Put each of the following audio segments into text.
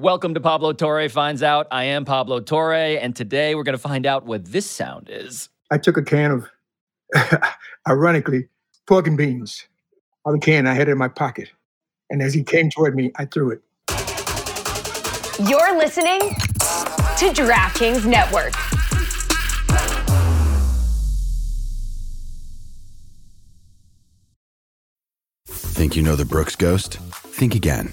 Welcome to Pablo Torre Finds Out. I am Pablo Torre, and today we're going to find out what this sound is. I took a can of, ironically, pork and beans out of the can. I had it in my pocket. And as he came toward me, I threw it. You're listening to DraftKings Network. Think you know the Brooks Ghost? Think again.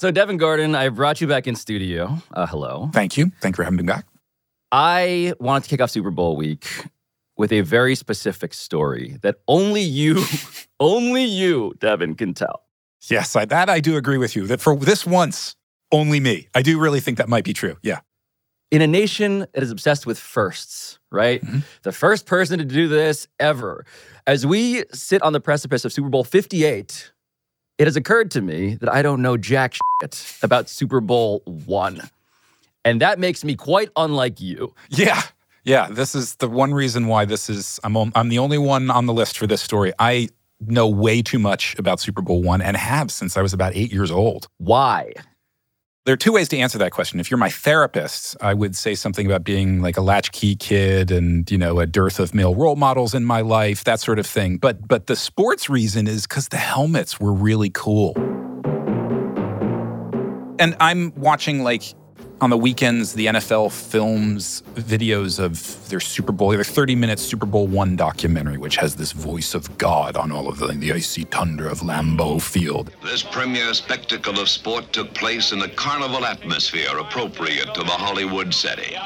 So, Devin Gordon, I brought you back in studio. Uh, hello. Thank you. Thank you for having me back. I wanted to kick off Super Bowl week with a very specific story that only you, only you, Devin, can tell. Yes, I, that I do agree with you. That for this once, only me. I do really think that might be true. Yeah. In a nation that is obsessed with firsts, right? Mhm. The first person to do this ever. As we sit on the precipice of Super Bowl 58, it has occurred to me that I don't know jack shit about Super Bowl one. And that makes me quite unlike you. Yeah. Yeah. This is the one reason why this is, I'm, on- I'm the only one on the list for this story. I know way too much about Super Bowl one and have since I was about eight years old. Why? There are two ways to answer that question. If you're my therapist, I would say something about being like a latchkey kid and, you know, a dearth of male role models in my life, that sort of thing. But but the sports reason is cuz the helmets were really cool. And I'm watching like on the weekends the NFL films videos of their Super Bowl, their 30 minute Super Bowl one documentary, which has this voice of God on all of the, the icy tundra of Lambeau Field. This premier spectacle of sport took place in a carnival atmosphere appropriate to the Hollywood setting.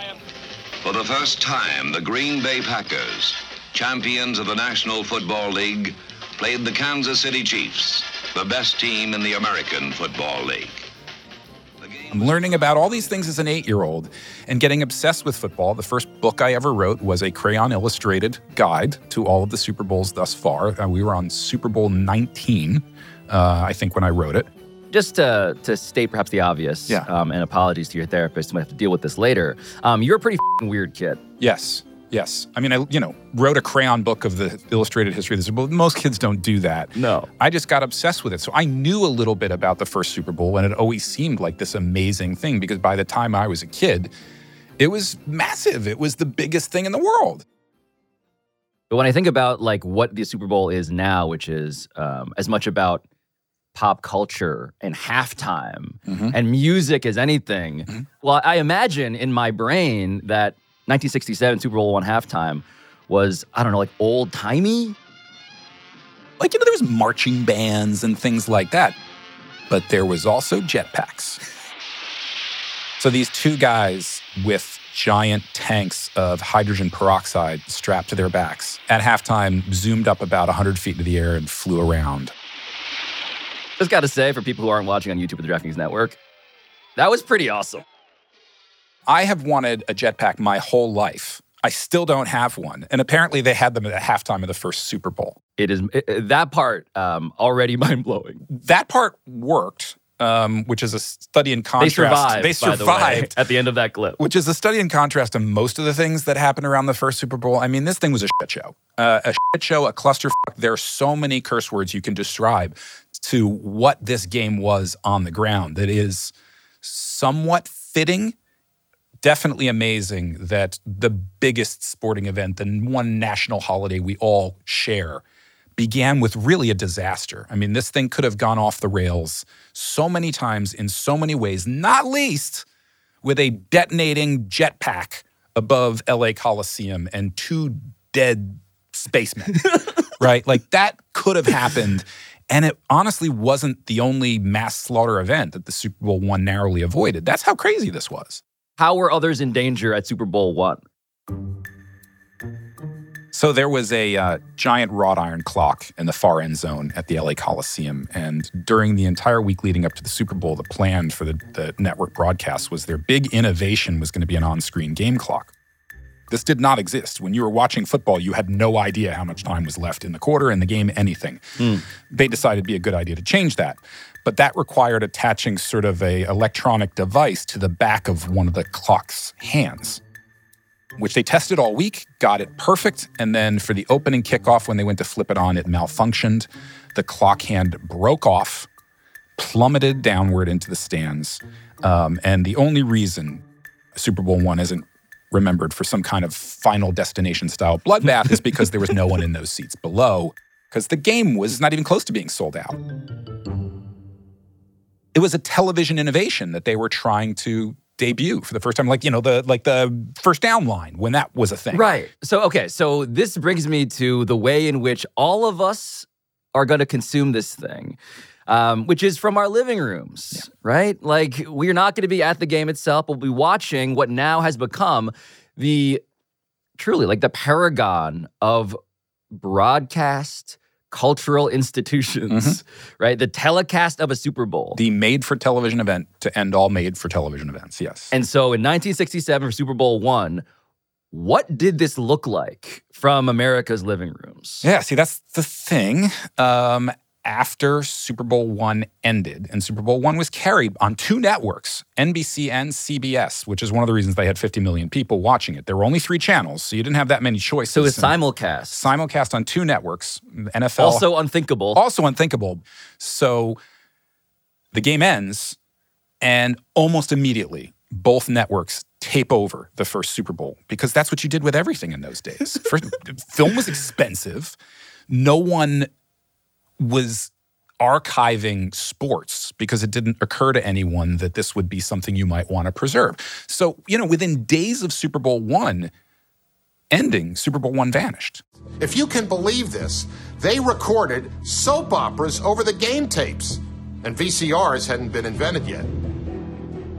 For the first time, the Green Bay Packers, champions of the National Football League, played the Kansas City Chiefs, the best team in the American Football League. The game I'm learning about all these things as an eight year old and getting obsessed with football. The first book I ever wrote was a crayon illustrated guide to all of the Super Bowls thus far. Uh, we were on Super Bowl 19, uh, I think, when I wrote it. Just to, to state perhaps the obvious, Yeah. um, and apologies to your therapist, we have to deal with this later. Um, you're a pretty fing weird kid. Yes, yes. I mean, I, you know, wrote a crayon book of the illustrated history of the Super Bowl. Most kids don't do that. No. I just got obsessed with it. So I knew a little bit about the first Super Bowl, and it always seemed like this amazing thing because by the time I was a kid, it was massive. It was the biggest thing in the world. But when I think about like what the Super Bowl is now, which is um, as much about pop culture and halftime Mhm. and music as anything, Mhm. well, I imagine in my brain that 1967 Super Bowl one halftime was I don't know like old timey. Like, you know, there was marching bands and things like that. But there was also jetpacks. So these two guys with giant tanks of hydrogen peroxide strapped to their backs at halftime zoomed up about 100 feet into the air and flew around. Just got to say for people who aren't watching on YouTube or the DraftKings Network, that was pretty awesome. I have wanted a jetpack my whole life. I still don't have one. And apparently they had them at halftime of the first Super Bowl. It is it- that part um, already mind blowing. That part worked, um, which is a study in contrast. They survived. They by the way, survived. at the end of that clip. which is a study in contrast to most of the things that happened around the first Super Bowl. I mean, this thing was a shit show. Uh, a shit show, a clusterfuck. There are so many curse words you can describe to what this game was on the ground that is somewhat fitting. Definitely amazing that the biggest sporting event, the one national holiday we all share, began with really a disaster. I mean, this thing could have gone off the rails so many times in so many ways, not least with a detonating jetpack above LA Coliseum and two dead spacemen, right? Like that could have happened. And it honestly wasn't the only mass slaughter event that the Super Bowl one narrowly avoided. That's how crazy this was. How were others in danger at Super Bowl one? So there was a uh, giant wrought iron clock in the far end zone at the LA Coliseum. And during the entire week leading up to the Super Bowl, the plan for the, the network broadcast was their big innovation was going to be an on screen game clock. This did not exist. When you were watching football, you had no idea how much time was left in the quarter, in the game, anything. They decided it'd be a good idea to change that. But that required attaching sort of a electronic device to the back of one of the clock's hands which they tested all week, got it perfect. And then for the opening kickoff, when they went to flip it on, it malfunctioned. The clock hand broke off, plummeted downward into the stands. Um, and the only reason Super Bowl one isn't remembered for some kind of final destination style bloodbath is because there was no one in those seats below, because the game was not even close to being sold out. It was a television innovation that they were trying to debut for the first time, like you know the like the first down line when that was a thing. Right. So, okay. So, this brings me to the way in which all of us are going to consume this thing, um, which is from our living rooms, right? Like, we're not going to be at the game itself. We'll be watching what now has become the truly like the paragon of broadcast cultural institutions, right? The telecast of a Super Bowl. The made for television event to end all made for television events. Yes. And so in 1967 for Super Bowl one, what did this look like from America's living rooms? Yeah, see, that's the thing. Um, after Super Bowl one ended, and Super Bowl one was carried on two networks, NBC and CBS, which is one of the reasons they had 50 million people watching it. There were only three channels, so you didn't have that many choices. So it's simulcast. simulcast on two networks. NFL Also unthinkable. also unthinkable. So the game ends, and almost immediately, both networks tape over the first Super Bowl because that's what you did with everything in those days. First, film was expensive. No one was archiving sports because it didn't occur to anyone that this would be something you might want to preserve. So, you know, within days of Super Bowl one ending, Super Bowl one vanished. If you can believe this, they recorded soap operas over the game tapes, and VCRs hadn't been invented yet.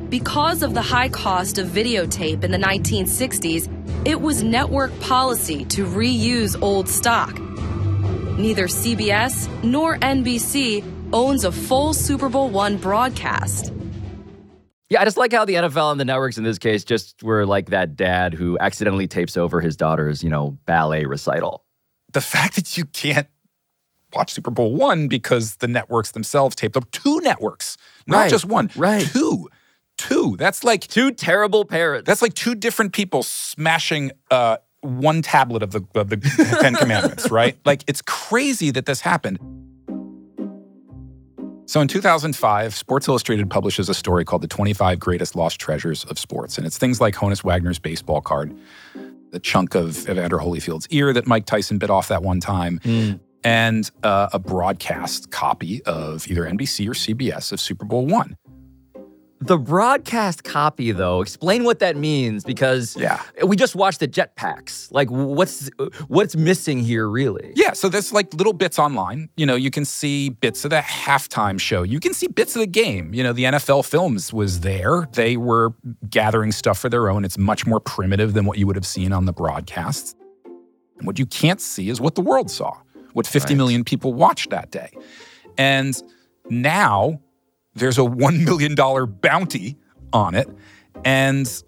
Because of the high cost of videotape in the 1960s, it was network policy to reuse old stock. Neither CBS nor NBC owns a full Super Bowl one broadcast. yeah, I just like how the NFL and the networks in this case just were like that dad who accidentally tapes over his daughter's, you know, ballet recital. the fact that you can't watch Super Bowl one because the networks themselves taped up two networks, not Right, just one, right. two, two. That's like Two terrible parents. that's like two different people smashing uh, one tablet of the of the Ten Commandments, right? Like it's crazy that this happened. So in 2005, Sports Illustrated publishes a story called "The 25 Greatest Lost Treasures of Sports," and it's things like Honus Wagner's baseball card, the chunk of Evander Holyfield's ear that Mike Tyson bit off that one time, and uh, a broadcast copy of either NBC or CBS of Super Bowl one. The broadcast copy, though, explain what that means because Yeah. we just watched the jetpacks. Like, what's what's missing here, really? Yeah, so there's like little bits online. You know, you can see bits of the halftime show. You can see bits of the game. You know, the NFL Films was there. They were gathering stuff for their own. It's much more primitive than what you would have seen on the broadcasts. And what you can't see is what the world saw, what 50 million people watched that day. And now there's a $1 million bounty on it. And,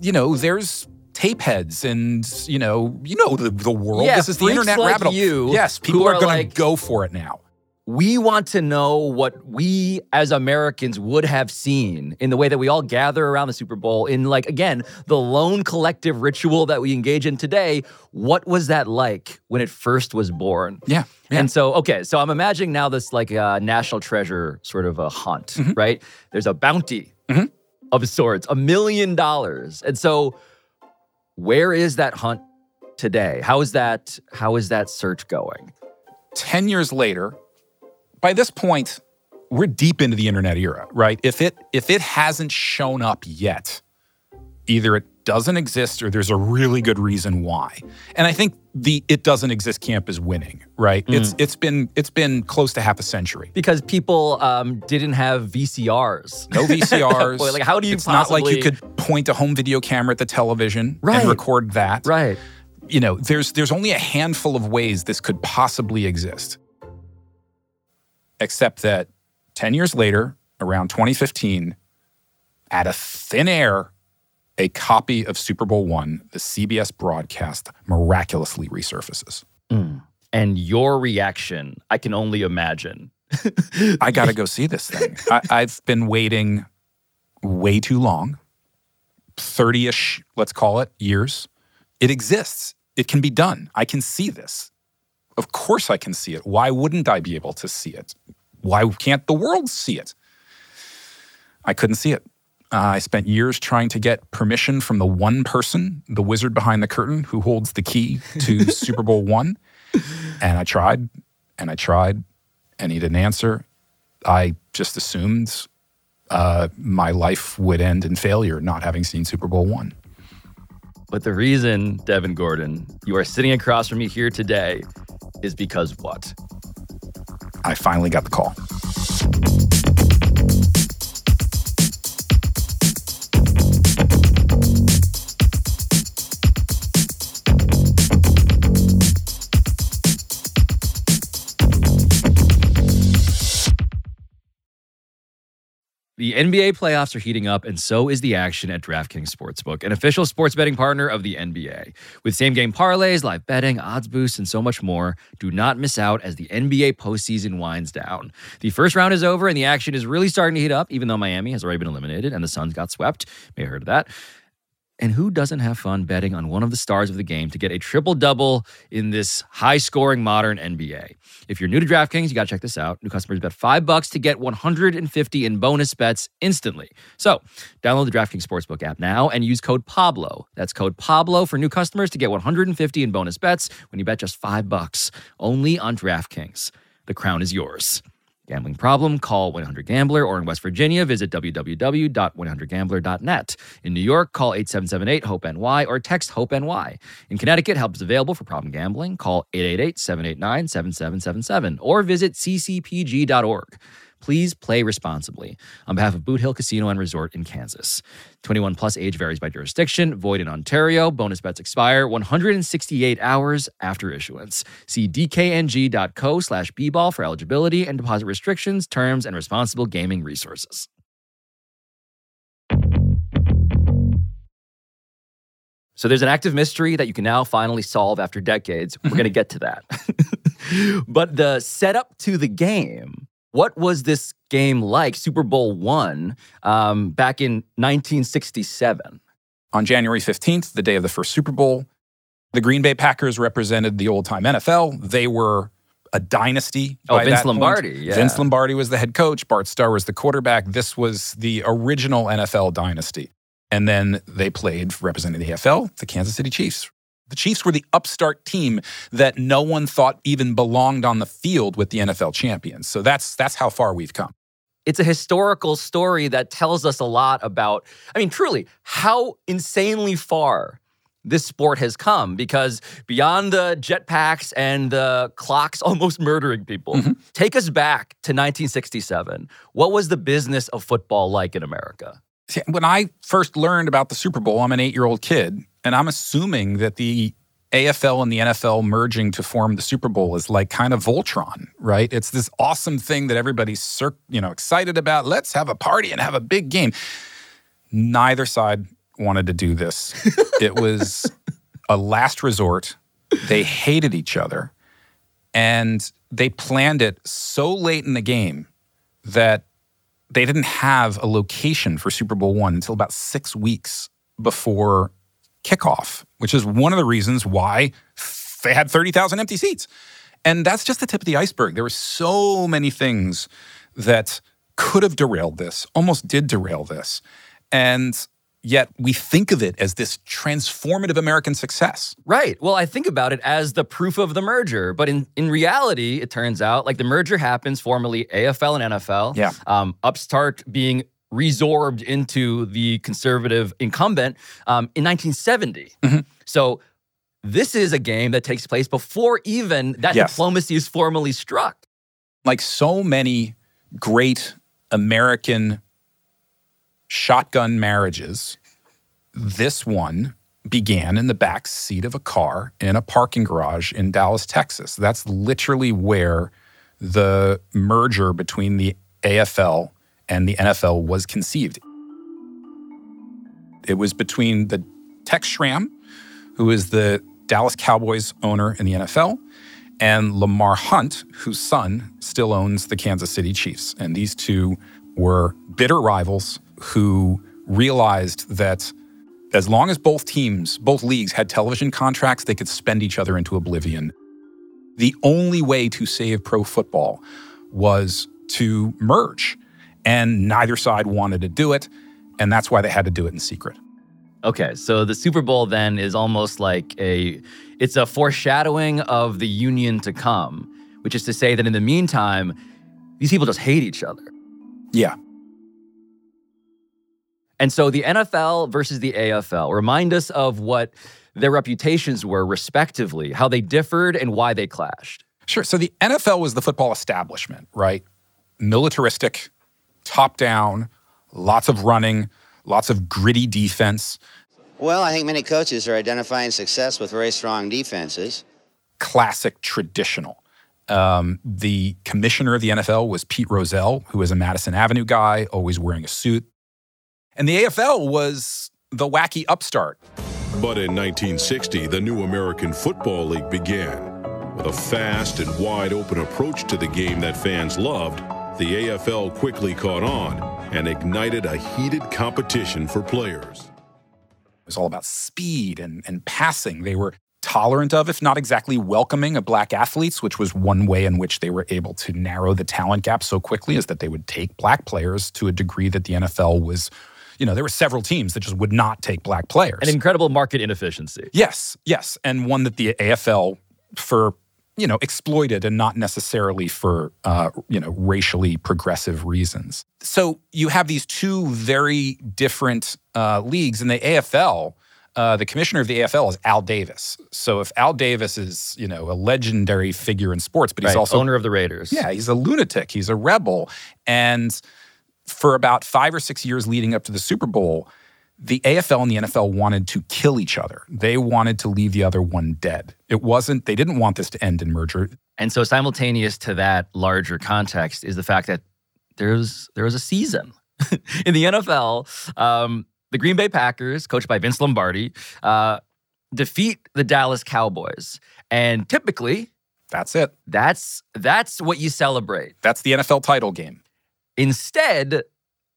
you know, there's tape heads and, you know, you know the, the world. Yeah, this is the internet like rabbit hole. you Yes, people are, are going like- to go for it now. We want to know what we as Americans would have seen in the way that we all gather around the Super Bowl in like again, the lone collective ritual that we engage in today. What was that like when it first was born? Yeah. yeah. And so, okay, so I'm imagining now this like uh, national treasure sort of a hunt, Mm-hmm. right? There's a bounty of sorts, a million dollars. And so, where is that hunt today? How is that? How is that search going? 10 years later, by this point, we're deep into the internet era, right? If it if it hasn't shown up yet, either it doesn't exist or there's a really good reason why. And I think the it doesn't exist camp is winning, right? It's it's been it's been close to half a century. Because people um, didn't have VCRs. No VCRs. Boy, like, how do you It's not like you could point a home video camera at the television Right. and record that. Right. you know, there's there's only a handful of ways this could possibly exist. Except that 10 years later, around 2015, out of thin air, a copy of Super Bowl one, the CBS broadcast, miraculously resurfaces. Mm. And your reaction, I can only imagine. I got to go see this thing. I, I've been waiting way too long 30 ish, let's call it, years. It exists. It can be done. I can see this. Of course, I can see it. Why wouldn't I be able to see it? Why can't the world see it? I couldn't see it. Uh, I spent years trying to get permission from the one person, the wizard behind the curtain, who holds the key to Super Bowl one. And I tried and I tried, and he didn't answer. I just assumed uh, my life would end in failure not having seen Super Bowl one. But the reason, Devin Gordon, you are sitting across from me here today is because what? I finally got the call. The NBA playoffs are heating up, and so is the action at DraftKings Sportsbook, an official sports betting partner of the NBA. With same game parlays, live betting, odds boosts, and so much more, do not miss out as the NBA postseason winds down. The first round is over, and the action is really starting to heat up, even though Miami has already been eliminated and the Suns got swept. May have heard of that. And who doesn't have fun betting on one of the stars of the game to get a triple double in this high scoring modern NBA? If you're new to DraftKings, you got to check this out. New customers bet five bucks to get 150 in bonus bets instantly. So download the DraftKings Sportsbook app now and use code Pablo. That's code Pablo for new customers to get 150 in bonus bets when you bet just five bucks only on DraftKings. The crown is yours. Gambling problem? Call 1-800-GAMBLER or in West Virginia, visit www.100gambler.net. In New York, call 8778-HOPE-NY or text HOPE-NY. In Connecticut, help is available for problem gambling. Call 888-789-7777 or visit ccpg.org. Please play responsibly. On behalf of Boot Hill Casino and Resort in Kansas. 21 plus age varies by jurisdiction. Void in Ontario. Bonus bets expire 168 hours after issuance. See dkng.co slash bball for eligibility and deposit restrictions, terms, and responsible gaming resources. So there's an active mystery that you can now finally solve after decades. We're mm-hmm. going to get to that. but the setup to the game what was this game like, Super Bowl one, um, back in 1967? On January 15th, the day of the first Super Bowl, the Green Bay Packers represented the old time NFL. They were a dynasty. Oh, Vince Lombardi. Yeah. Vince Lombardi was the head coach. Bart Starr was the quarterback. This was the original NFL dynasty. And then they played representing the AFL, the Kansas City Chiefs. The Chiefs were the upstart team that no one thought even belonged on the field with the NFL champions. So that's that's how far we've come. It's a historical story that tells us a lot about, I mean, truly, how insanely far this sport has come because beyond the jetpacks and the clocks almost murdering people, mm-hmm. take us back to 1967. What was the business of football like in America? When I first learned about the Super Bowl, I'm an eight year old kid. And I'm assuming that the AFL and the NFL merging to form the Super Bowl is like kind of Voltron, right? It's this awesome thing that everybody's you know excited about. Let's have a party and have a big game. Neither side wanted to do this. it was a last resort. They hated each other and they planned it so late in the game that they didn't have a location for Super Bowl 1 until about 6 weeks before kickoff, which is one of the reasons why they had 30,000 empty seats. And that's just the tip of the iceberg. There were so many things that could have derailed this, almost did derail this. And yet we think of it as this transformative American success. Right. Well, I think about it as the proof of the merger, but in, in reality, it turns out like the merger happens formally AFL and NFL. Yeah. Um, Upstart being resorbed into the conservative incumbent um, in 1970. Mm-hmm. So this is a game that takes place before even that yes. diplomacy is formally struck. Like so many great American shotgun marriages, this one began in the back seat of a car in a parking garage in Dallas, Texas. That's literally where the merger between the AFL and the NFL was conceived. It was between the Tex Schramm, who is the Dallas Cowboys owner in the NFL, and Lamar Hunt, whose son still owns the Kansas City Chiefs. And these two were bitter rivals who realized that as long as both teams, both leagues had television contracts, they could spend each other into oblivion. The only way to save pro football was to merge, and neither side wanted to do it, and that's why they had to do it in secret. Okay, so the Super Bowl then is almost like a it's a foreshadowing of the union to come, which is to say that in the meantime, these people just hate each other. Yeah. And so the NFL versus the AFL remind us of what their reputations were respectively, how they differed and why they clashed. Sure. So the NFL was the football establishment, right? Militaristic, top down, lots of running, lots of gritty defense. Well, I think many coaches are identifying success with very strong defenses. Classic traditional. Um, the commissioner of the NFL was Pete Rozelle, who was a Madison Avenue guy, always wearing a suit. And the AFL was the wacky upstart. But in 1960, the new American Football League began. With a fast and wide open approach to the game that fans loved, the AFL quickly caught on and ignited a heated competition for players. It was all about speed and, and passing. They were tolerant of, if not exactly welcoming, of black athletes, which was one way in which they were able to narrow the talent gap so quickly, is that they would take black players to a degree that the NFL was you know, there were several teams that just would not take black players. An incredible market inefficiency. Yes, yes. And one that the AFL, for, you know, exploited and not necessarily for, uh, you know, racially progressive reasons. So you have these two very different uh, leagues. In the AFL, uh, the commissioner of the AFL is Al Davis. So if Al Davis is, you know, a legendary figure in sports, but he's right. also owner of the Raiders. Yeah, he's a lunatic. He's a rebel, and for about five or six years leading up to the Super Bowl, the AFL and the NFL wanted to kill each other. They wanted to leave the other one dead. It wasn't, they didn't want this to end in merger. And so simultaneous to that larger context is the fact that there's there was a season in the NFL. Um, the Green Bay Packers, coached by Vince Lombardi, uh, defeat the Dallas Cowboys. And typically, that's it. That's that's what you celebrate. That's the NFL title game. Instead,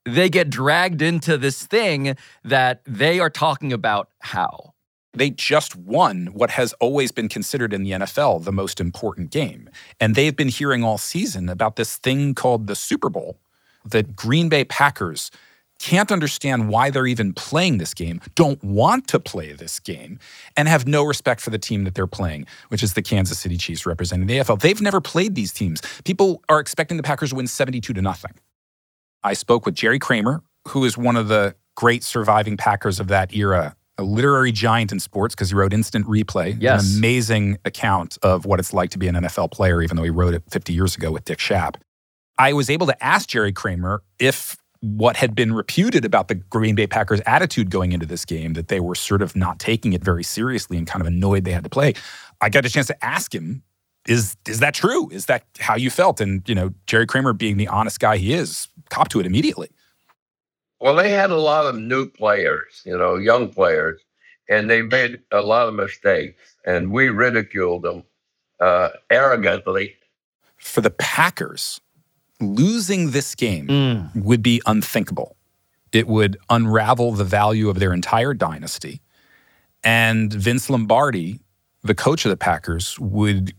they get dragged into this thing that they are talking about how. They just won what has always been considered in the NFL the most important game. And they've been hearing all season about this thing called the Super Bowl that Green Bay Packers can't understand why they're even playing this game, don't want to play this game, and have no respect for the team that they're playing, which is the Kansas City Chiefs representing the AFL. They've never played these teams. People are expecting the Packers to win 72 to nothing. I spoke with Jerry Kramer, who is one of the great surviving Packers of that era, a literary giant in sports because he wrote Instant Replay, yes. an amazing account of what it's like to be an NFL player, even though he wrote it 50 years ago with Dick Schaap. I was able to ask Jerry Kramer if what had been reputed about the Green Bay Packers' attitude going into this game, that they were sort of not taking it very seriously and kind of annoyed they had to play. I got a chance to ask him, is is that true? Is that how you felt? And you know, Jerry Kramer being the honest guy he is, cop to it immediately. Well, they had a lot of new players, you know, young players, and they made a lot of mistakes, and we ridiculed them uh, arrogantly. For the Packers, losing this game mm. would be unthinkable. It would unravel the value of their entire dynasty. And Vince Lombardi, the coach of the Packers, would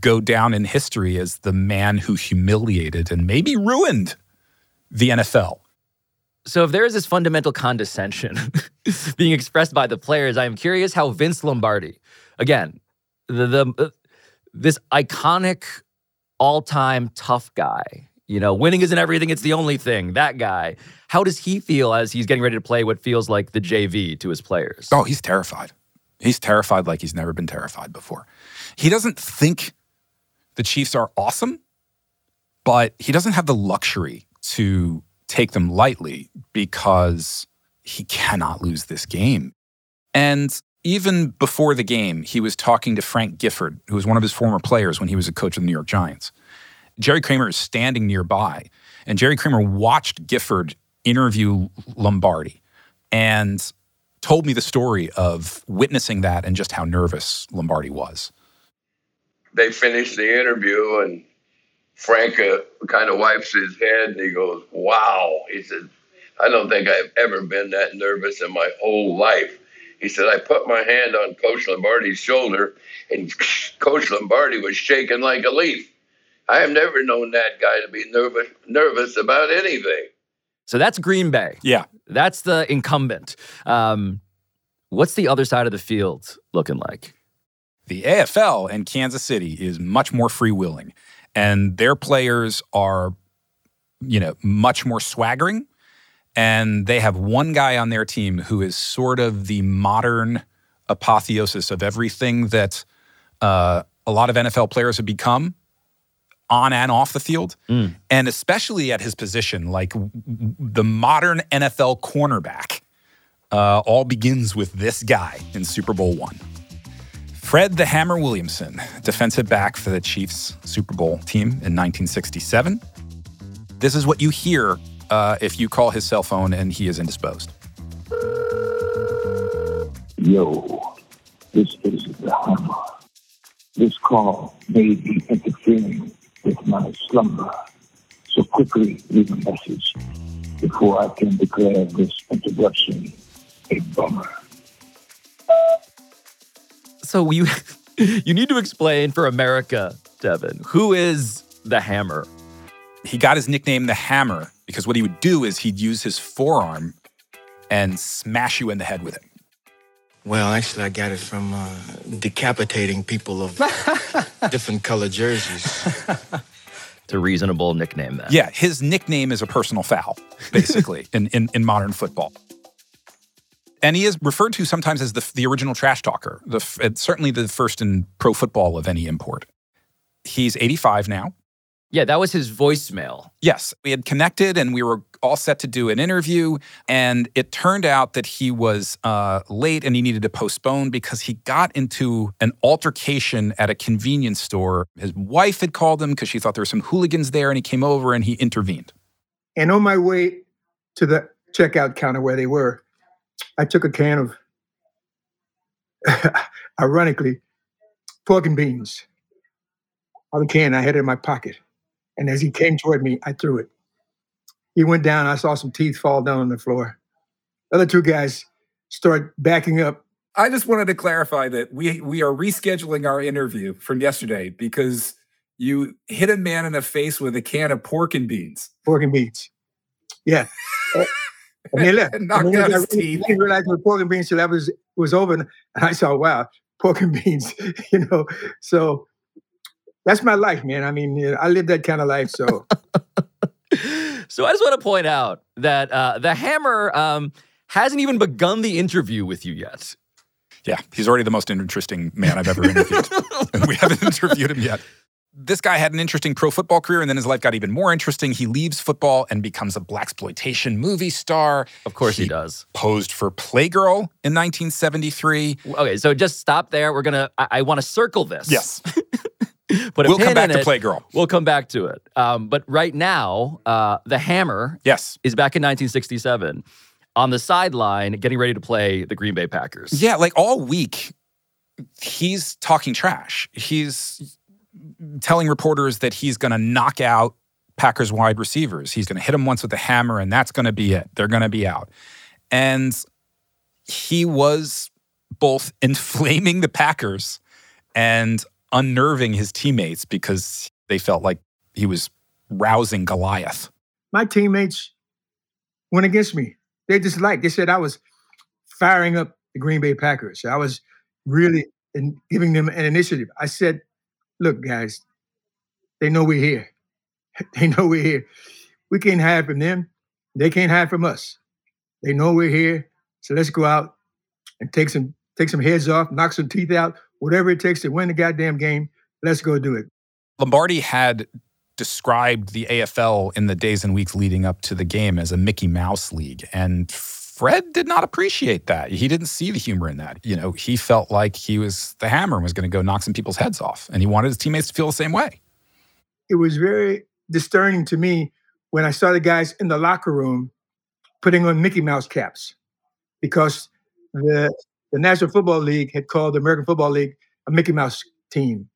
go down in history as the man who humiliated and maybe ruined the NFL. So, if there is this fundamental condescension being expressed by the players, I am curious how Vince Lombardi, again, the, the uh, this iconic all-time tough guy, you know, winning isn't everything, it's the only thing. That guy. How does he feel as he's getting ready to play what feels like the JV to his players? Oh, he's terrified. He's terrified like he's never been terrified before. He doesn't think the Chiefs are awesome, but he doesn't have the luxury to take them lightly because he cannot lose this game. And even before the game, he was talking to Frank Gifford, who was one of his former players when he was a coach of the New York Giants. Jerry Kramer is standing nearby, and Jerry Kramer watched Gifford interview Lombardi and told me the story of witnessing that and just how nervous Lombardi was. They finished the interview, and Frank uh, kind of wipes his head and he goes, Wow. He said, I don't think I've ever been that nervous in my whole life. He said, I put my hand on Coach Lombardi's shoulder, and Coach Lombardi was shaking like a leaf. I have never known that guy to be nervous nervous about anything. So that's Green Bay. Yeah. That's the incumbent. Um, what's the other side of the field looking like? The AFL and Kansas City is much more freewheeling, and their players are, you know, much more swaggering. And they have one guy on their team who is sort of the modern apotheosis of everything that uh, a lot of NFL players have become on and off the field, Mm. and especially at his position, like w- w- the modern NFL cornerback, uh, all begins with this guy in Super Bowl one. Fred the Hammer Williamson, defensive back for the Chiefs Super Bowl team in 1967. This is what you hear uh, if you call his cell phone and he is indisposed. Yo, this is the Hammer. This call may be interfering with my slumber, so quickly leave a message before I can declare this interruption a bummer. So you you need to explain for America, Devin, who is the Hammer? He got his nickname the Hammer because what he would do is he'd use his forearm and smash you in the head with it. Well, actually, I got it from uh, decapitating people of different color jerseys. It's a reasonable nickname then. Yeah, his nickname is a personal foul, basically, in, in, in modern football. And he is referred to sometimes as the, the original trash talker, the, certainly the first in pro football of any import. He's 85 now. Yeah, that was his voicemail. Yes, we had connected and we were all set to do an interview. And it turned out that he was uh, late and he needed to postpone because he got into an altercation at a convenience store. His wife had called him because she thought there were some hooligans there and he came over and he intervened. And on my way to the checkout counter where they were, I took a can of, ironically, pork and beans. Out of the can, I had it in my pocket. And as he came toward me, I threw it. He went down. I saw some teeth fall down on the floor. The other two guys start backing up. I just wanted to clarify that we we are rescheduling our interview from yesterday because you hit a man in the face with a can of pork and beans. Pork and beans. Yeah. and they left. And knocked And out I his really teeth. didn't realize it pork and beans till that was was over. And I saw, wow, pork and beans. you know, so that's my life, man. I mean, I live that kind of life. So So I just want to point out that uh, the Hammer um, hasn't even begun the interview with you yet. Yeah, he's already the most interesting man I've ever interviewed. and we haven't interviewed him yet. This guy had an interesting pro football career, and then his life got even more interesting. He leaves football and becomes a blaxploitation movie star. Of course he, does. Posed for Playgirl in 1973. Okay, so just stop there. We're gonna. I, I want to circle this. Yes. Put We'll come back to it. Playgirl. We'll come back to it. Um, but right now, uh, the Hammer yes is back in 1967 on the sideline, getting ready to play the Green Bay Packers. Yeah, like all week, he's talking trash. He's telling reporters that he's going to knock out Packers wide receivers. He's going to hit them once with a hammer, and that's going to be it. They're going to be out. And he was both inflaming the Packers and unnerving his teammates because they felt like he was rousing Goliath. my teammates went against me. They disliked. They said I was firing up the Green Bay Packers. I was really in giving them an initiative. I said, "Look, guys, they know we're here. They know we're here. We can't hide from them. They can't hide from us. They know we're here. So let's go out and take some take some heads off, knock some teeth out, whatever it takes to win the goddamn game. Let's go do it." Lombardi had described the AFL in the days and weeks leading up to the game as a Mickey Mouse league. And Fred did not appreciate that. He didn't see the humor in that. You know, he felt like he was the hammer and was going to go knock some people's heads off. And he wanted his teammates to feel the same way. It was very disturbing to me when I saw the guys in the locker room putting on Mickey Mouse caps because the the National Football League had called the American Football League a Mickey Mouse team.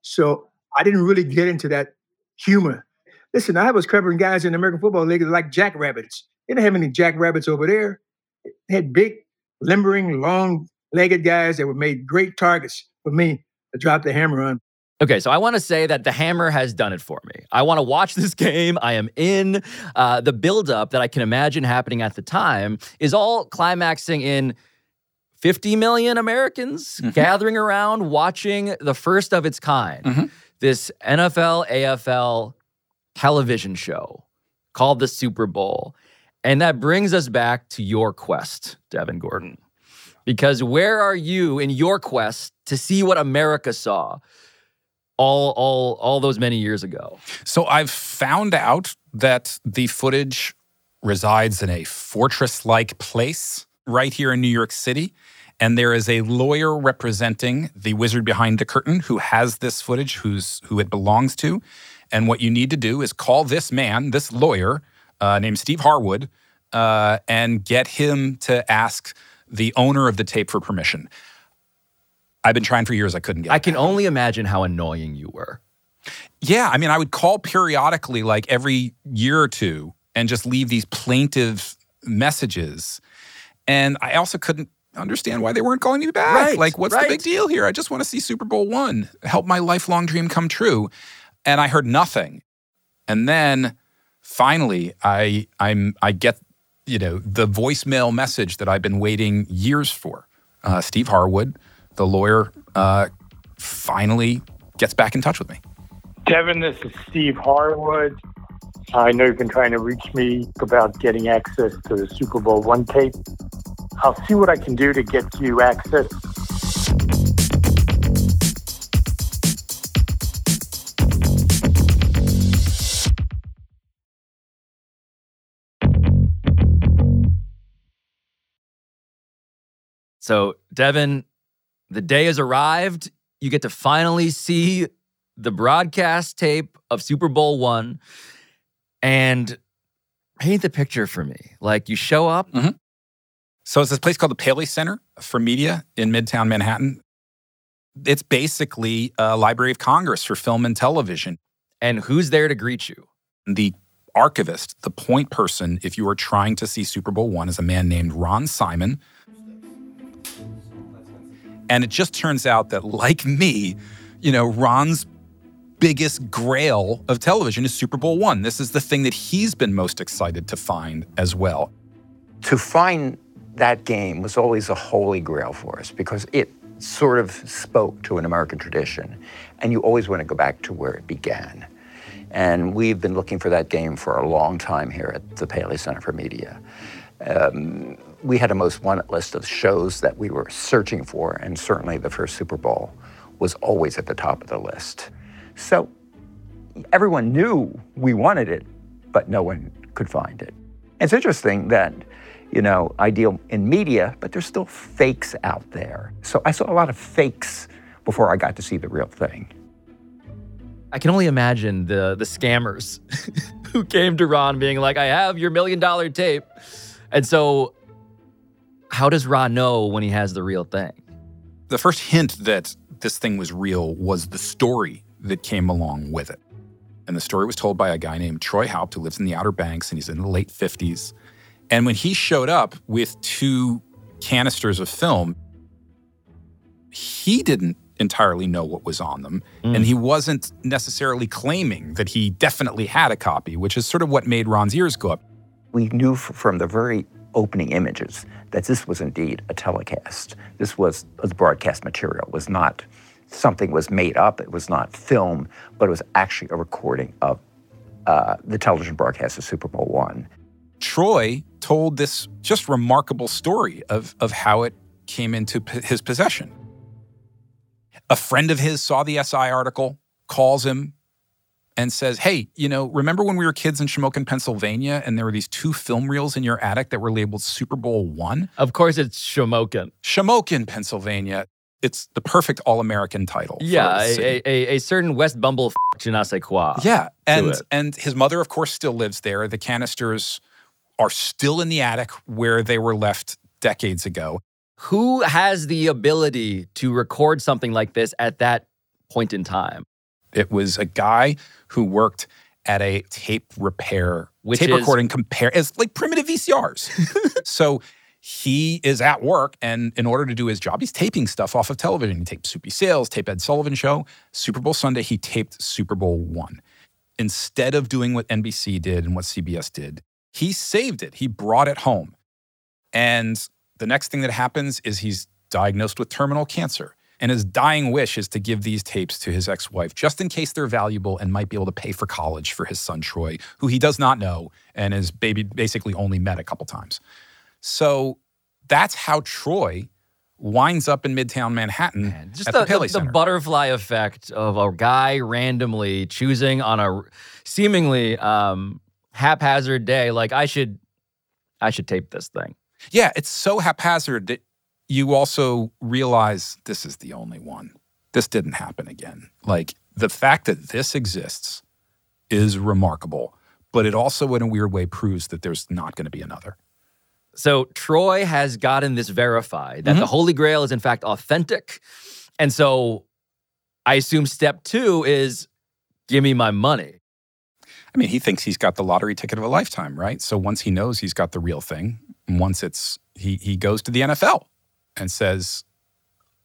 So I didn't really get into that humor. Listen, I was covering guys in the American Football League like jackrabbits. They didn't have any jackrabbits over there. They had big, limbering, long-legged guys that were made great targets for me to drop the hammer on. Okay, so I want to say that the hammer has done it for me. I want to watch this game. I am in. Uh, the buildup that I can imagine happening at the time is all climaxing in 50 million Americans Mm-hmm. gathering around watching the first of its kind. Mhm. This NFL AFL television show called the Super Bowl. And that brings us back to your quest, Devin Gordon. Because where are you in your quest to see what America saw all all all those many years ago? So I've found out that the footage resides in a fortress like place right here in New York City. And there is a lawyer representing the wizard behind the curtain who has this footage, who's who it belongs to. And what you need to do is call this man, this lawyer uh, named Steve Harwood, uh, and get him to ask the owner of the tape for permission. I've been trying for years. I couldn't get. I can only imagine how annoying you were. Yeah, I mean, I would call periodically, like every year or two, and just leave these plaintive messages. And I also couldn't understand why they weren't calling me back. Right, like, what's right. the big deal here? I just want to see Super Bowl one, help my lifelong dream come true. And I heard nothing. And then finally, I I'm I get you know the voicemail message that I've been waiting years for. Uh, Steve Harwood, the lawyer, uh, finally gets back in touch with me. Devin, this is Steve Harwood. I know you've been trying to reach me about getting access to the Super Bowl one tape. I'll see what I can do to get you access. So, Devin, the day has arrived. You get to finally see the broadcast tape of Super Bowl one and paint the picture for me. Like, you show up. Mm-hmm. So it's this place called the Paley Center for Media in Midtown Manhattan. It's basically a Library of Congress for film and television. And who's there to greet you? The archivist, the point person, if you are trying to see Super Bowl one, is a man named Ron Simon. And it just turns out that, like me, you know, Ron's biggest grail of television is Super Bowl one. This is the thing that he's been most excited to find as well. to find that game was always a holy grail for us because it sort of spoke to an American tradition. And you always want to go back to where it began. And we've been looking for that game for a long time here at the Paley Center for Media. Um, we had a most wanted list of shows that we were searching for, and certainly the first Super Bowl was always at the top of the list. So everyone knew we wanted it, but no one could find it. It's interesting that, you know, I deal in media, but there's still fakes out there. So I saw a lot of fakes before I got to see the real thing. I can only imagine the the scammers who came to Ron being like, I have your million dollar tape. And so, how does Ron know when he has the real thing? The first hint that this thing was real was the story that came along with it. And the story was told by a guy named Troy Haupt, who lives in the Outer Banks, and he's in the late 50s. And when he showed up with two canisters of film, he didn't entirely know what was on them. And he wasn't necessarily claiming that he definitely had a copy, which is sort of what made Ron's ears go up. We knew f- from the very opening images that this was indeed a telecast. This was, was broadcast material. It was not something was made up. It was not film, but it was actually a recording of uh, the television broadcast of Super Bowl one. Troy told this just remarkable story of, of how it came into p- his possession. A friend of his saw the SI article, calls him, and says, Hey, you know, remember when we were kids in Shamokin, Pennsylvania, and there were these two film reels in your attic that were labeled Super Bowl one? Of course, it's Shamokin. Shamokin, Pennsylvania. It's the perfect all American title. Yeah, a a, a, certain West Bumble f- je ne sais quoi. Yeah, and and his mother, of course, still lives there. The canisters are still in the attic where they were left decades ago. Who has the ability to record something like this at that point in time? It was a guy who worked at a tape repair, Which tape is- recording compare as like primitive VCRs. so he is at work, and in order to do his job, he's taping stuff off of television. He taped Soupy Sales, tape Ed Sullivan Show, Super Bowl Sunday. He taped Super Bowl One. Instead of doing what NBC did and what CBS did, he saved it. He brought it home. And the next thing that happens is he's diagnosed with terminal cancer. And his dying wish is to give these tapes to his ex wife just in case they're valuable and might be able to pay for college for his son, Troy, who he does not know and is baby basically only met a couple times. So that's how Troy winds up in Midtown Manhattan Just at the, the the- the butterfly effect of a guy randomly choosing on a seemingly um, haphazard day, like I should, I should tape this thing. Yeah, it's so haphazard that you also realize this is the only one. This didn't happen again. Like the fact that this exists is remarkable, but it also, in a weird way, proves that there's not going to be another. So Troy has gotten this verified that the mm-hmm. Holy Grail is in fact authentic. And so I assume step two is give me my money. I mean, he thinks he's got the lottery ticket of a lifetime, right? So once he knows he's got the real thing, once it's he he goes to the NFL and says,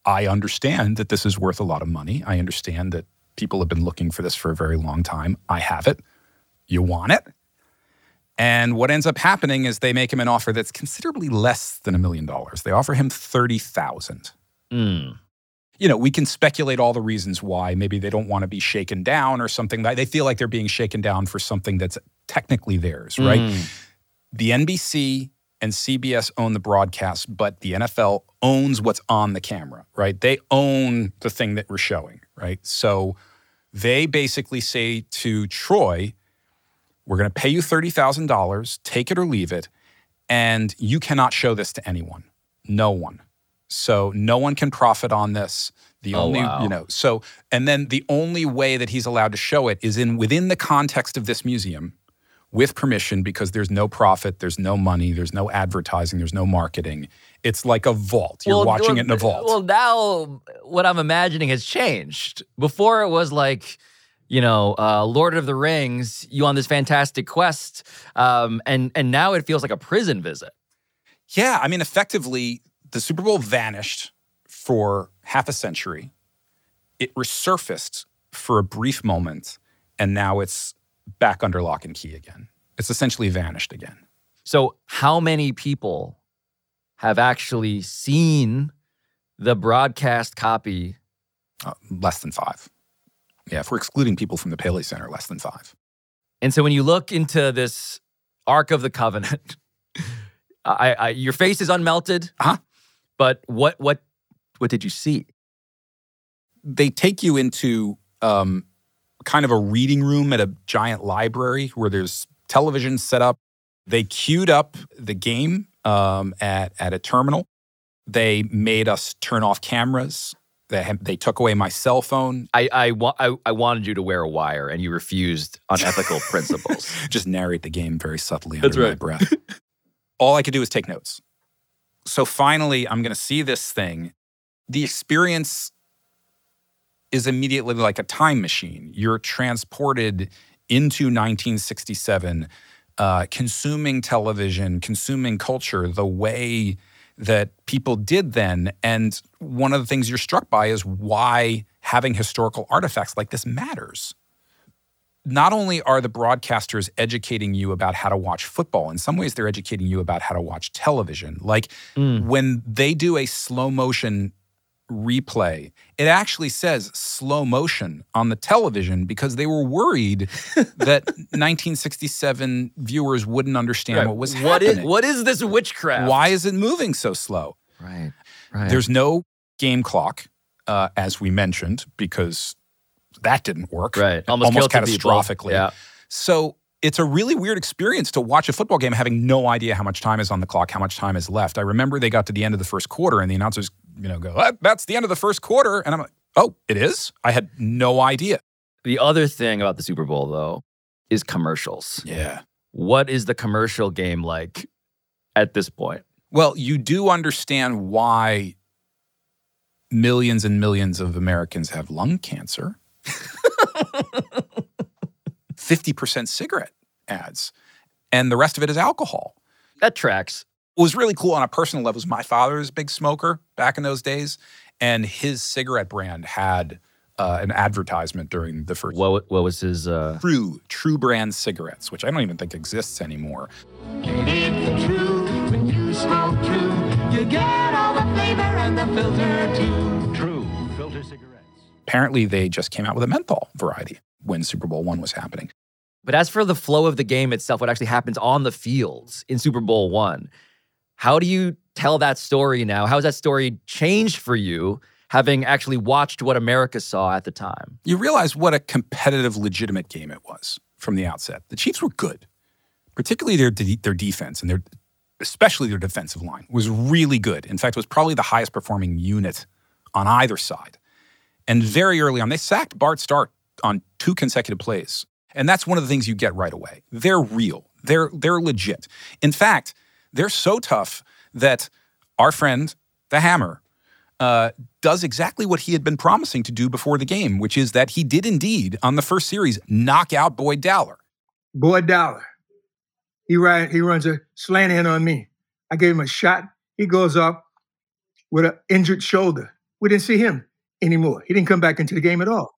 "I understand that this is worth a lot of money. I understand that people have been looking for this for a very long time. I have it. You want it?" And what ends up happening is they make him an offer that's considerably less than a million dollars. They offer him 30,000 hmm. You know, we can speculate all the reasons why. Maybe they don't want to be shaken down or something. They feel like they're being shaken down for something that's technically theirs, right? Mm. The NBC and CBS own the broadcast, but the NFL owns what's on the camera, right? They own the thing that we're showing, right? So they basically say to Troy, we're going to pay you $30,000, take it or leave it, and you cannot show this to anyone. No one. So no one can profit on this. The Oh, only, wow. you know, so and then the only way that he's allowed to show it is in within the context of this museum with permission because there's no profit, there's no money, there's no advertising, there's no marketing. It's like a vault. You're Well, watching well, it in a vault. Well, now what I'm imagining has changed. Before it was like, you know, uh, Lord of the Rings, you on this fantastic quest, um, and and now it feels like a prison visit. Yeah, I mean, effectively, the Super Bowl vanished for half a century. It resurfaced for a brief moment, and now it's back under lock and key again. It's essentially vanished again. So, how many people have actually seen the broadcast copy? Uh, less than five. Yeah, if we're excluding people from the Paley Center, less than five. And so, when you look into this Ark of the Covenant, I, I, your face is unmelted. Huh? But what what what did you see? They take you into um, kind of a reading room at a giant library where there's television set up. They queued up the game um, at, at a terminal. They made us turn off cameras. They, had- they took away my cell phone. I I, wa- I I wanted you to wear a wire, and you refused on ethical principles. Just narrate the game very subtly That's under my breath. All I could do was take notes. So finally, I'm going to see this thing. The experience is immediately like a time machine. You're transported into 1967, uh, consuming television, consuming culture the way that people did then. And one of the things you're struck by is why having historical artifacts like this matters. Not only are the broadcasters educating you about how to watch football, in some ways, they're educating you about how to watch television. Like when they do a slow motion replay, it actually says slow motion on the television because they were worried that 1967 viewers wouldn't understand Right. what was What is- happening. what is this witchcraft? Why is it moving so slow? Right. Right. There's no game clock, uh, as we mentioned, because that didn't work. Right. Almost, almost killed two people. catastrophically. Yeah. So it's a really weird experience to watch a football game having no idea how much time is on the clock, how much time is left. I remember they got to the end of the first quarter and the announcers, you know, go, "Ah, "That's the end of the first quarter," and I'm like, "Oh, it is." I had no idea. The other thing about the Super Bowl, though, is commercials. Yeah. What is the commercial game like at this point? Well, you do understand why millions and millions of Americans have lung cancer. 50% cigarette ads, and the rest of it is alcohol. That tracks. What was really cool on a personal level was my father was a big smoker back in those days, and his cigarette brand had uh, an advertisement during the first. What, what was his? Uh... True, True Brand cigarettes, which I don't even think exists anymore. It's true when you smoke true. You get all the flavor and the filter too. True filter cigarettes. Apparently, they just came out with a menthol variety when Super Bowl one was happening. But as for the flow of the game itself, what actually happens on the fields in Super Bowl one, how do you tell that story now? How has that story changed for you, having actually watched what America saw at the time? You realize what a competitive, legitimate game it was from the outset. The Chiefs were good, particularly their de- their defense and their especially their defensive line was really good. In fact, it was probably the highest performing unit on either side. And very early on, they sacked Bart Starr on two consecutive plays. And that's one of the things you get right away. They're real. They're they're legit. In fact, they're so tough that our friend, the Hammer, uh, does exactly what he had been promising to do before the game, which is that he did indeed on the first series knock out Boyd Dowler. Boyd Dowler. He ride, he runs a slant in on me. I gave him a shot. He goes up with an injured shoulder. We didn't see him anymore. He didn't come back into the game at all.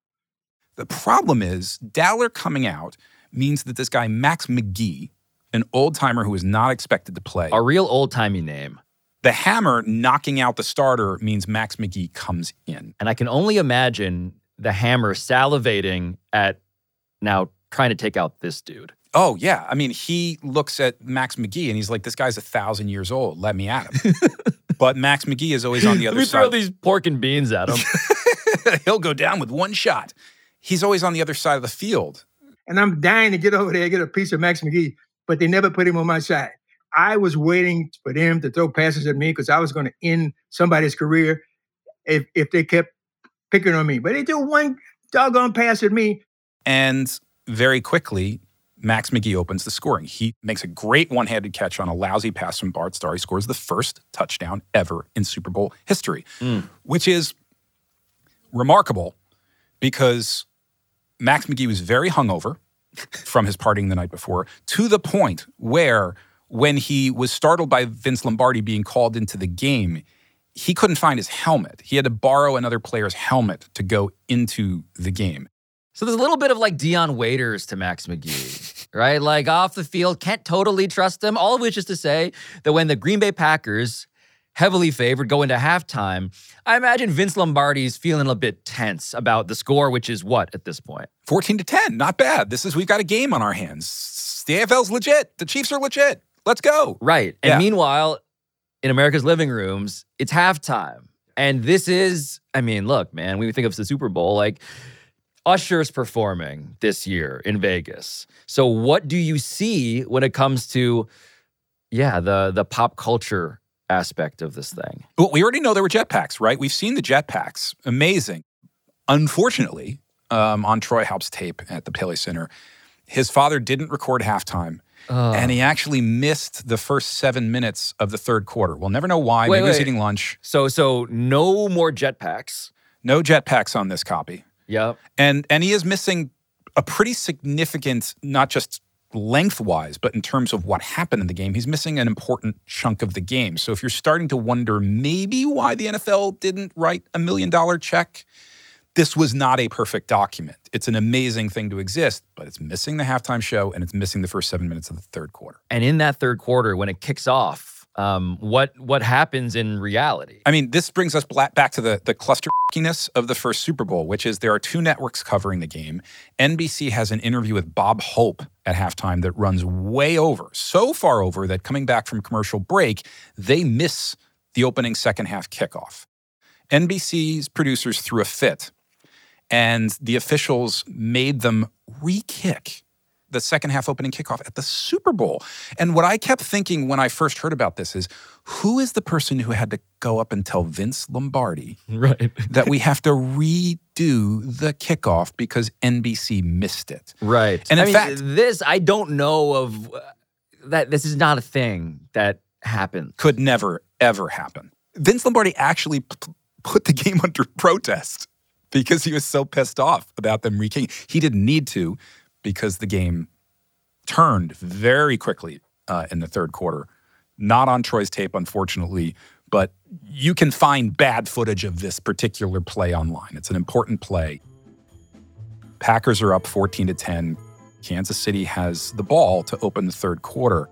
The problem is Dowler coming out means that this guy Max McGee, an old timer who is not expected to play, A real old timey name. the hammer knocking out the starter means Max McGee comes in. And I can only imagine the hammer salivating at now trying to take out this dude. Oh yeah, I mean he looks at Max McGee and he's like, "This guy's a thousand years old. Let me at him." but Max McGee is always on the Let other me side. We throw these pork and beans at him. He'll go down with one shot. He's always on the other side of the field. And I'm dying to get over there and get a piece of Max McGee, but they never put him on my side. I was waiting for them to throw passes at me because I was going to end somebody's career if if they kept picking on me. But they threw one doggone pass at me. And very quickly, Max McGee opens the scoring. He makes a great one handed catch on a lousy pass from Bart Starr. He scores the first touchdown ever in Super Bowl history, hmm. which is remarkable because Max McGee was very hungover from his partying the night before to the point where when he was startled by Vince Lombardi being called into the game, he couldn't find his helmet. He had to borrow another player's helmet to go into the game. So there's a little bit of like Dion Waiters to Max McGee, right? Like off the field, can't totally trust him. All of which is to say that when the Green Bay Packers, heavily favored, go into halftime, I imagine Vince Lombardi's feeling a bit tense about the score, which is what at this point? 14 to 10, not bad. This is we've got a game on our hands. The AFL's legit. The Chiefs are legit. Let's go. Right. And Yeah. meanwhile, in America's living rooms, it's halftime. And this is, I mean, look, man, when we think of the Super Bowl, like Usher's performing this year in Vegas. So what do you see when it comes to, yeah, the the pop culture aspect of this thing? Well, we already know there were jetpacks, right? We've seen the jetpacks. Amazing. Unfortunately, um, on Troy Haupt's tape at the Paley Center, his father didn't record halftime. Oh. And he actually missed the first seven minutes of the third quarter. We'll never know why. Wait, Maybe he was eating lunch. So so no more jetpacks. No jetpacks on this copy. Yep. And and he is missing a pretty significant, not just lengthwise, but in terms of what happened in the game, he's missing an important chunk of the game. So if you're starting to wonder maybe why the NFL didn't write a million dollar check, this was not a perfect document. It's an amazing thing to exist, but it's missing the halftime show and it's missing the first seven minutes of the third quarter. And in that third quarter, when it kicks off, um, what what happens in reality? I mean, this brings us back to the the clusterness of the first Super Bowl, which is there are two networks covering the game. NBC has an interview with Bob Hope at halftime that runs way over, so far over that coming back from commercial break, they miss the opening second half kickoff. NBC's producers threw a fit And the officials made them re kick the second half opening kickoff at the Super Bowl. And what I kept thinking when I first heard about this is who is the person who had to go up and tell Vince Lombardi right. that we have to redo the kickoff because NBC missed it? Right. And I in mean, fact, this I don't know of uh, that. This is not a thing that happened. could never, ever happen. Vince Lombardi actually p- put the game under protest because he was so pissed off about them re He didn't need to because the game turned very quickly uh, in the third quarter. Not on Troy's tape, unfortunately, but you can find bad footage of this particular play online. It's an important play. Packers are up 14 to 10. Kansas City has the ball to open the third quarter.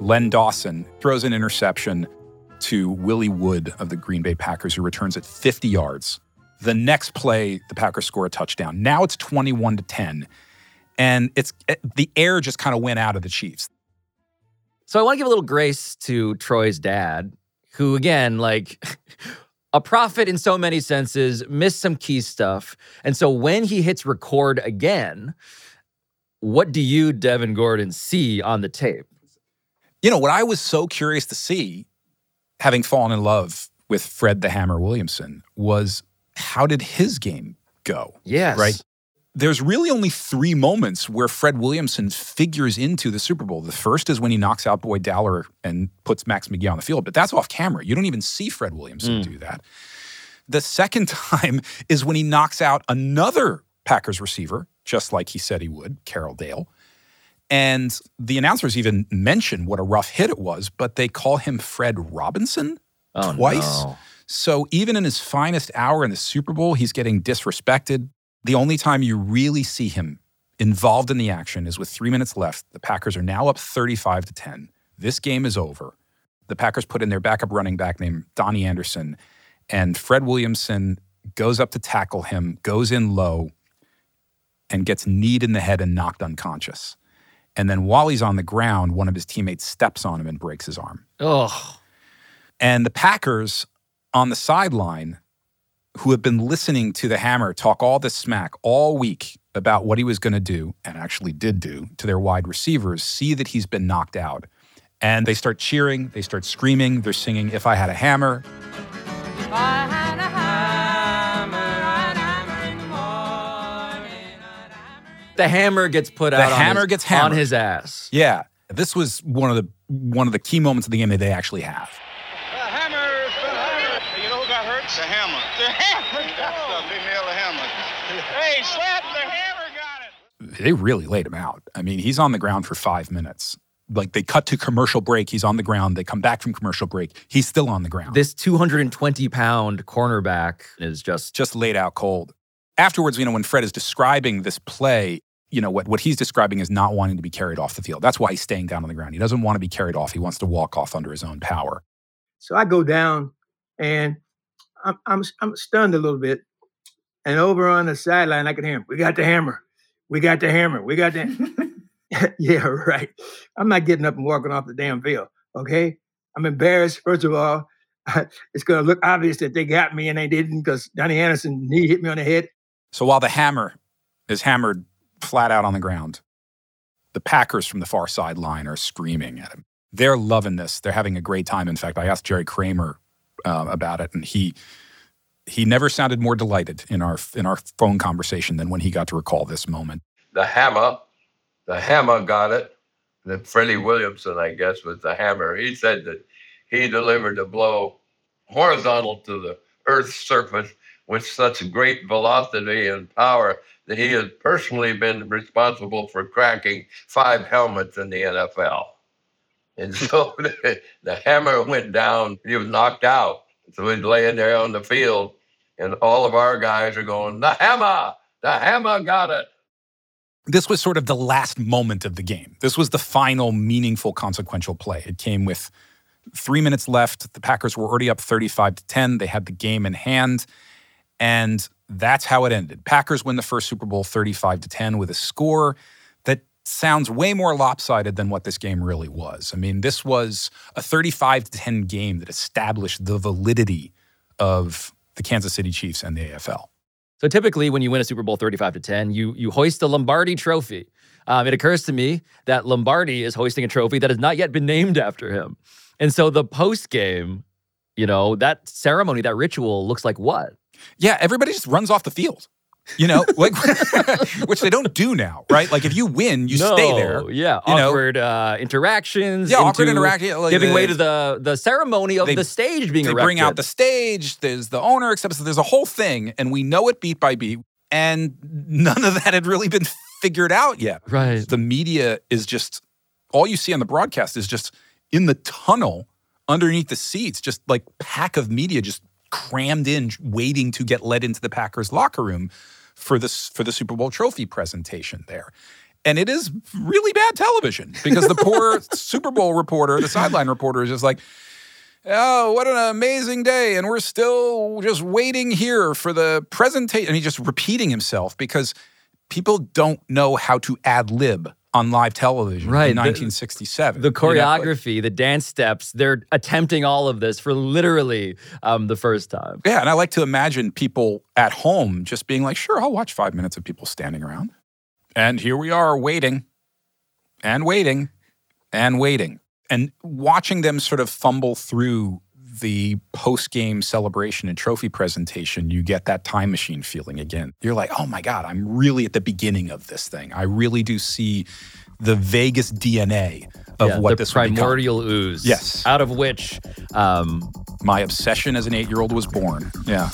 Len Dawson throws an interception to Willie Wood of the Green Bay Packers, who returns it 50 yards. The next play, the Packers score a touchdown. Now it's 21 to 10. And it's eh, the air just kind of went out of the Chiefs. So I want to give a little grace to Troy's dad, who again, like a prophet in so many senses, missed some key stuff. And so when he hits record again, what do you, Devin Gordon, see on the tape? You know, what I was so curious to see, having fallen in love with Fred the Hammer Williamson, was how did his game go? Yes. Right? There's really only three moments where Fred Williamson figures into the Super Bowl. The first is when he knocks out Boyd Dowler and puts Max McGee on the field, but that's off camera. You don't even see Fred Williamson Mm. do that. The second time is when he knocks out another Packers receiver, just like he said he would, Carroll Dale. And the announcers even mention what a rough hit it was, but they call him Fred Robinson Oh, twice. no. So even in his finest hour in the Super Bowl, he's getting disrespected. The only time you really see him involved in the action is with three minutes left. The Packers are now up 35 to 10. This game is over. The Packers put in their backup running back named Donny Anderson, and Fred Williamson goes up to tackle him, goes in low, and gets kneed in the head and knocked unconscious. And then while he's on the ground, one of his teammates steps on him and breaks his arm. Oh, And the Packers on the sideline, who have been listening to the Hammer talk all this smack all week about what he was going to do, and actually did do to their wide receivers, see that he's been knocked out. And they start cheering, they start screaming, they're singing, If I Had a Hammer. the hammer gets put The out. on hammer his- gets on his ass. Yeah, this was one of the one of the key moments of the game that they actually have. You know who got hurt? The hammer. The hammer. They nailed the hammer. Hey, slap the hammer got it. They really laid him out. I mean, he's on the ground for five minutes. Like they cut to commercial break, he's on the ground. They come back from commercial break, he's still on the ground. This 220 pound cornerback is just just laid out cold. Afterwards, you know, when Fred is describing this play, you know, what, what he's describing is not wanting to be carried off the field. That's why he's staying down on the ground. He doesn't want to be carried off. He wants to walk off under his own power. So I go down and I'm, I'm, I'm stunned a little bit. And over on the sideline, I can hear him. We got the hammer. We got the hammer. We got the. yeah, right. I'm not getting up and walking off the damn field. Okay. I'm embarrassed. First of all, it's going to look obvious that they got me and they didn't because Donny Anderson knee hit me on the head. So while the hammer is hammered flat out on the ground, the Packers from the far sideline are screaming at him. They're loving this. They're having a great time. In fact, I asked Jerry Kramer uh, about it, and he he never sounded more delighted in our in our phone conversation than when he got to recall this moment. the hammer. The hammer got it. That Freddie Williamson, I guess, was the hammer. He said that he delivered a blow horizontal to the Earth's surface with such great velocity and power that he has personally been responsible for cracking five helmets in the NFL. And so the, the hammer went down. He was knocked out. So he's laying there on the field, and all of our guys are going, The hammer! The hammer got it! this was sort of the last moment of the game. This was the final meaningful consequential play. It came with three minutes left. The Packers were already up 35 to 10. They had the game in hand. And that's how it ended. Packers win the first Super Bowl 35 to 10 with a score sounds way more lopsided than what this game really was. I mean, this was a 35 to 10 game that established the validity of the Kansas City Chiefs and the AFL. So typically, when you win a Super Bowl 35 to 10, you you hoist the Lombardi Trophy. Um, it occurs to me that Lombardi is hoisting a trophy that has not yet been named after him, and so the post game, you know, that ceremony, that ritual looks like what? Yeah, everybody just runs off the field. You know, like which they don't do now, right? Like if you win, you stay there. Yeah, you know? awkward uh, interactions. Yeah, awkward into interact- yeah, like giving way to the the ceremony of They- the stage being they erected. bring out the stage. There's the owner accepts. There's a whole thing, and we know it beat by beat. And none of that had really been figured out yet. Right. The media is just all you see on the broadcast is just in the tunnel underneath the seats, just like pack of media just crammed in, waiting to get led into the Packers locker room for this for the Super Bowl trophy presentation there. And it is really bad television because the poor Super Bowl reporter, the sideline reporter, is just like, Oh, what an amazing day. And we're still just waiting here for the presentation. And he's just repeating himself because people don't know how to ad lib on live television Right, in the- 1967. the You know, like- choreography, the dance steps, they're attempting all of this for literally um, the first time. yeah. And I like to imagine people at home just being like, sure, I'll watch five minutes of people standing around. And here we are waiting and waiting and waiting and watching them sort of fumble through the post game celebration and trophy presentation, you get that time machine feeling again. You're like, oh my God, I'm really at the beginning of this thing. I really do see the Vegas DNA of Yeah, what the this primordial ooze. Yes. Out of which um, My obsession as an eight year old was born. Yeah.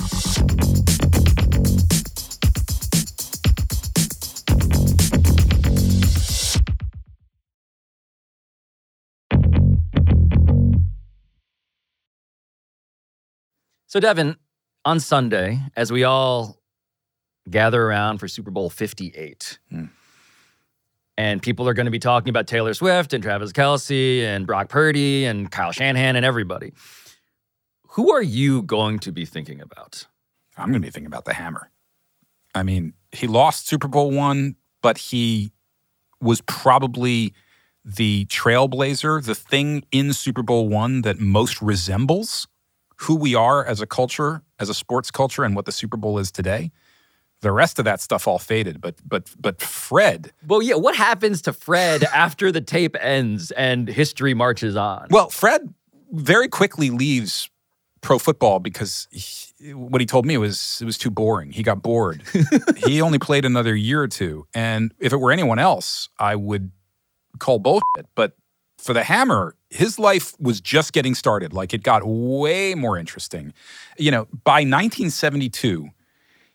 So, Devin, on Sunday, as we all gather around for Super Bowl 58, Hmm. and people are going to be talking about Taylor Swift and Travis Kelce and Brock Purdy and Kyle Shanahan and everybody, who are you going to be thinking about? I'm going to be thinking about the hammer. I mean, he lost Super Bowl one, but he was probably the trailblazer, the thing in Super Bowl one that most resembles who we are as a culture, as a sports culture, and what the Super Bowl is today. The rest of that stuff all faded, but but but Fred. Well, yeah, what happens to Fred after the tape ends and history marches on? Well, Fred very quickly leaves pro football because he, what he told me was it was too boring. He got bored. he only played another year or two, and if it were anyone else, I would call bullshit. But for the Hammer, his life was just getting started. Like it got way more interesting. You know, by 1972,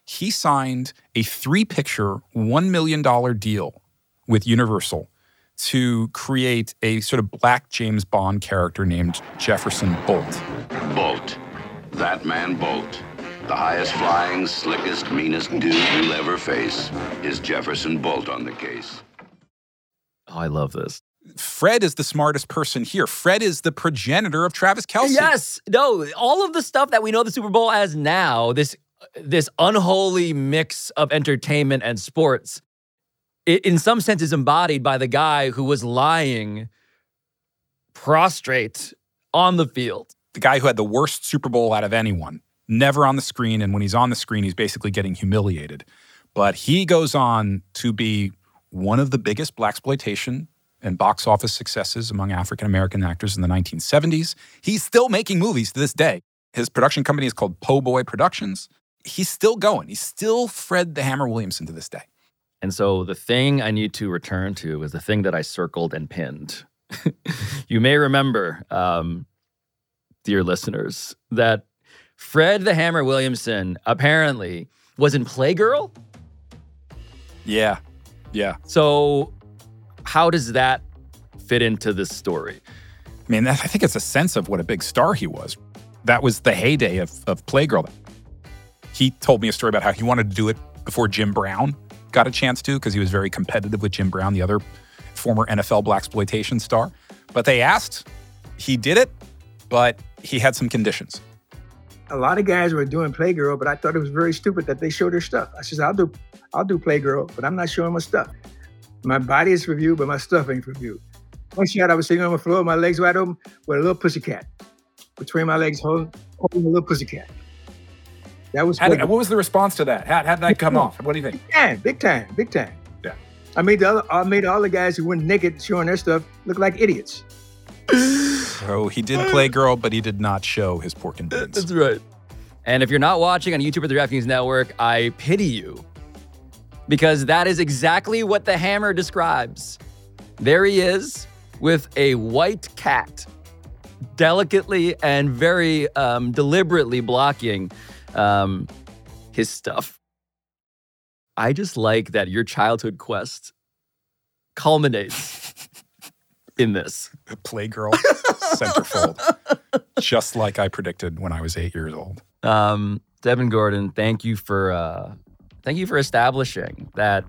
he signed a three-picture, one million dollar deal with Universal to create a sort of black James Bond character named Jefferson Bolt. Bolt. That man Bolt. The highest flying, slickest, meanest dude you'll ever face is Jefferson Bolt on the case. Oh, I love this. Fred is the smartest person here. Fred is the progenitor of Travis Kelce. Yes, no, all of the stuff that we know the Super Bowl as now, this this unholy mix of entertainment and sports, it in some sense is embodied by the guy who was lying prostrate on the field. The guy who had the worst Super Bowl out of anyone, never on the screen. And when he's on the screen, he's basically getting humiliated. But he goes on to be one of the biggest blaxploitation and box office successes among African American actors in the 1970s. He's still making movies to this day. His production company is called Po' Boy Productions. He's still going. He's still Fred the Hammer Williamson to this day. And so the thing I need to return to is the thing that I circled and pinned. you may remember, um, dear listeners, that Fred the Hammer Williamson apparently was in Playgirl. Yeah. Yeah. So, how does that fit into this story? I mean, I think it's a sense of what a big star he was. That was the heyday of, of Playgirl. He told me a story about how he wanted to do it before Jim Brown got a chance to because he was very competitive with Jim Brown, the other former NFL blaxploitation star. But they asked, he did it, but he had some conditions. A lot of guys were doing Playgirl, but I thought it was very stupid that they showed their stuff. I says, I'll do, I'll do Playgirl, but I'm not showing my stuff. My body is for view, but my stuff ain't for view. One shot, I was sitting on the floor, my legs wide open, with a little pussycat between my legs, holding, holding a little pussycat. That was did- what was the response to that? How, how did that come off? What do you think? Yeah, big time, big time. Yeah. I made the other, I made all the guys who went naked showing their stuff look like idiots. So he did play girl, but he did not show his pork and beans. That's right. And if you're not watching on YouTube or the DraftKings Network, I pity you because that is exactly what the hammer describes. There he is with a white cat, delicately and very um, deliberately blocking um, his stuff. I just like that your childhood quest culminates in this. Playgirl centerfold, just like I predicted when I was eight years old. Um, Devin Gordon, thank you for uh, thank you for establishing that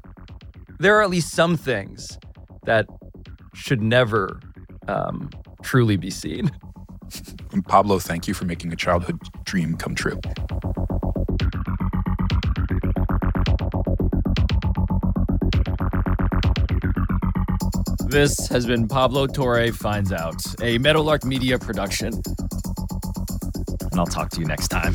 there are at least some things that should never um, truly be seen. And Pablo, thank you for making a childhood dream come true. This has been Pablo Torre Finds Out, a Meadowlark Media production. And I'll talk to you next time.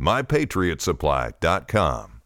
MyPatriotSupply.com.